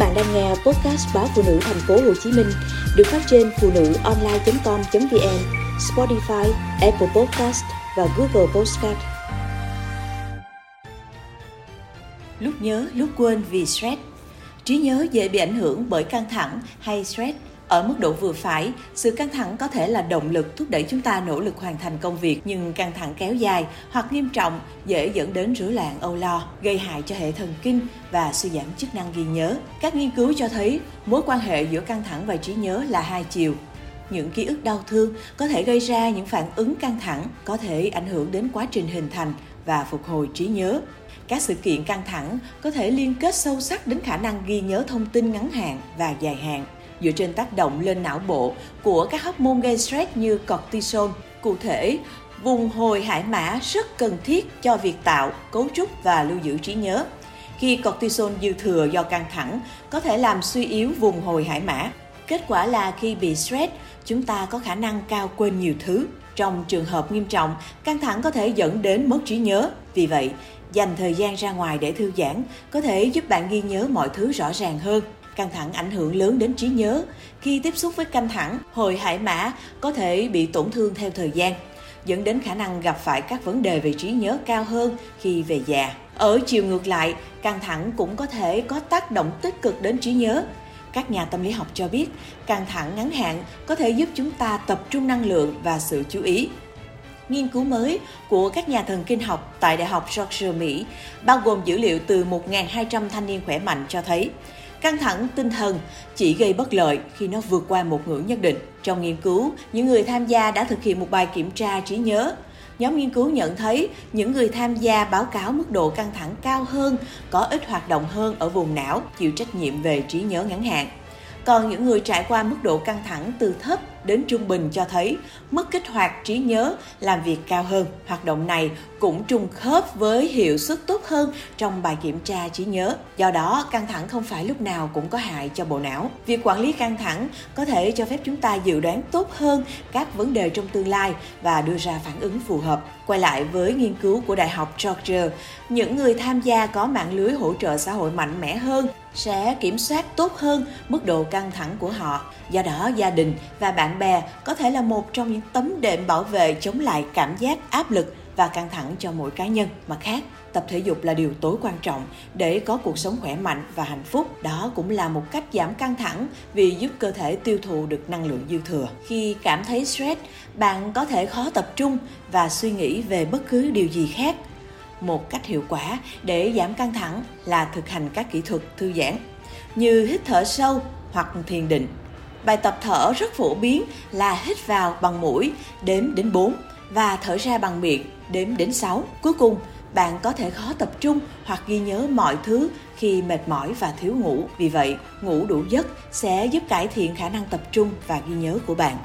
bạn đang nghe podcast báo phụ nữ thành phố Hồ Chí Minh được phát trên phụ nữ online.com.vn, Spotify, Apple Podcast và Google Podcast. Lúc nhớ, lúc quên vì stress. Trí nhớ dễ bị ảnh hưởng bởi căng thẳng hay stress ở mức độ vừa phải, sự căng thẳng có thể là động lực thúc đẩy chúng ta nỗ lực hoàn thành công việc, nhưng căng thẳng kéo dài hoặc nghiêm trọng dễ dẫn đến rối loạn âu lo, gây hại cho hệ thần kinh và suy giảm chức năng ghi nhớ. Các nghiên cứu cho thấy mối quan hệ giữa căng thẳng và trí nhớ là hai chiều. Những ký ức đau thương có thể gây ra những phản ứng căng thẳng, có thể ảnh hưởng đến quá trình hình thành và phục hồi trí nhớ. Các sự kiện căng thẳng có thể liên kết sâu sắc đến khả năng ghi nhớ thông tin ngắn hạn và dài hạn dựa trên tác động lên não bộ của các hormone gây stress như cortisol. Cụ thể, vùng hồi hải mã rất cần thiết cho việc tạo, cấu trúc và lưu giữ trí nhớ. Khi cortisol dư thừa do căng thẳng có thể làm suy yếu vùng hồi hải mã. Kết quả là khi bị stress, chúng ta có khả năng cao quên nhiều thứ. Trong trường hợp nghiêm trọng, căng thẳng có thể dẫn đến mất trí nhớ. Vì vậy, dành thời gian ra ngoài để thư giãn có thể giúp bạn ghi nhớ mọi thứ rõ ràng hơn căng thẳng ảnh hưởng lớn đến trí nhớ. Khi tiếp xúc với căng thẳng, hồi hải mã có thể bị tổn thương theo thời gian, dẫn đến khả năng gặp phải các vấn đề về trí nhớ cao hơn khi về già. Ở chiều ngược lại, căng thẳng cũng có thể có tác động tích cực đến trí nhớ. Các nhà tâm lý học cho biết, căng thẳng ngắn hạn có thể giúp chúng ta tập trung năng lượng và sự chú ý. Nghiên cứu mới của các nhà thần kinh học tại Đại học Georgia, Mỹ, bao gồm dữ liệu từ 1.200 thanh niên khỏe mạnh cho thấy, Căng thẳng tinh thần chỉ gây bất lợi khi nó vượt qua một ngưỡng nhất định. Trong nghiên cứu, những người tham gia đã thực hiện một bài kiểm tra trí nhớ. Nhóm nghiên cứu nhận thấy những người tham gia báo cáo mức độ căng thẳng cao hơn, có ít hoạt động hơn ở vùng não, chịu trách nhiệm về trí nhớ ngắn hạn. Còn những người trải qua mức độ căng thẳng từ thấp đến trung bình cho thấy mức kích hoạt trí nhớ làm việc cao hơn. Hoạt động này cũng trùng khớp với hiệu suất tốt hơn trong bài kiểm tra trí nhớ. Do đó, căng thẳng không phải lúc nào cũng có hại cho bộ não. Việc quản lý căng thẳng có thể cho phép chúng ta dự đoán tốt hơn các vấn đề trong tương lai và đưa ra phản ứng phù hợp. Quay lại với nghiên cứu của Đại học Georgia, những người tham gia có mạng lưới hỗ trợ xã hội mạnh mẽ hơn sẽ kiểm soát tốt hơn mức độ căng thẳng của họ. Do đó, gia đình và bạn bạn bè có thể là một trong những tấm đệm bảo vệ chống lại cảm giác áp lực và căng thẳng cho mỗi cá nhân. mà khác, tập thể dục là điều tối quan trọng để có cuộc sống khỏe mạnh và hạnh phúc. Đó cũng là một cách giảm căng thẳng vì giúp cơ thể tiêu thụ được năng lượng dư thừa. Khi cảm thấy stress, bạn có thể khó tập trung và suy nghĩ về bất cứ điều gì khác. Một cách hiệu quả để giảm căng thẳng là thực hành các kỹ thuật thư giãn như hít thở sâu hoặc thiền định. Bài tập thở rất phổ biến là hít vào bằng mũi đếm đến 4 và thở ra bằng miệng đếm đến 6. Cuối cùng, bạn có thể khó tập trung hoặc ghi nhớ mọi thứ khi mệt mỏi và thiếu ngủ. Vì vậy, ngủ đủ giấc sẽ giúp cải thiện khả năng tập trung và ghi nhớ của bạn.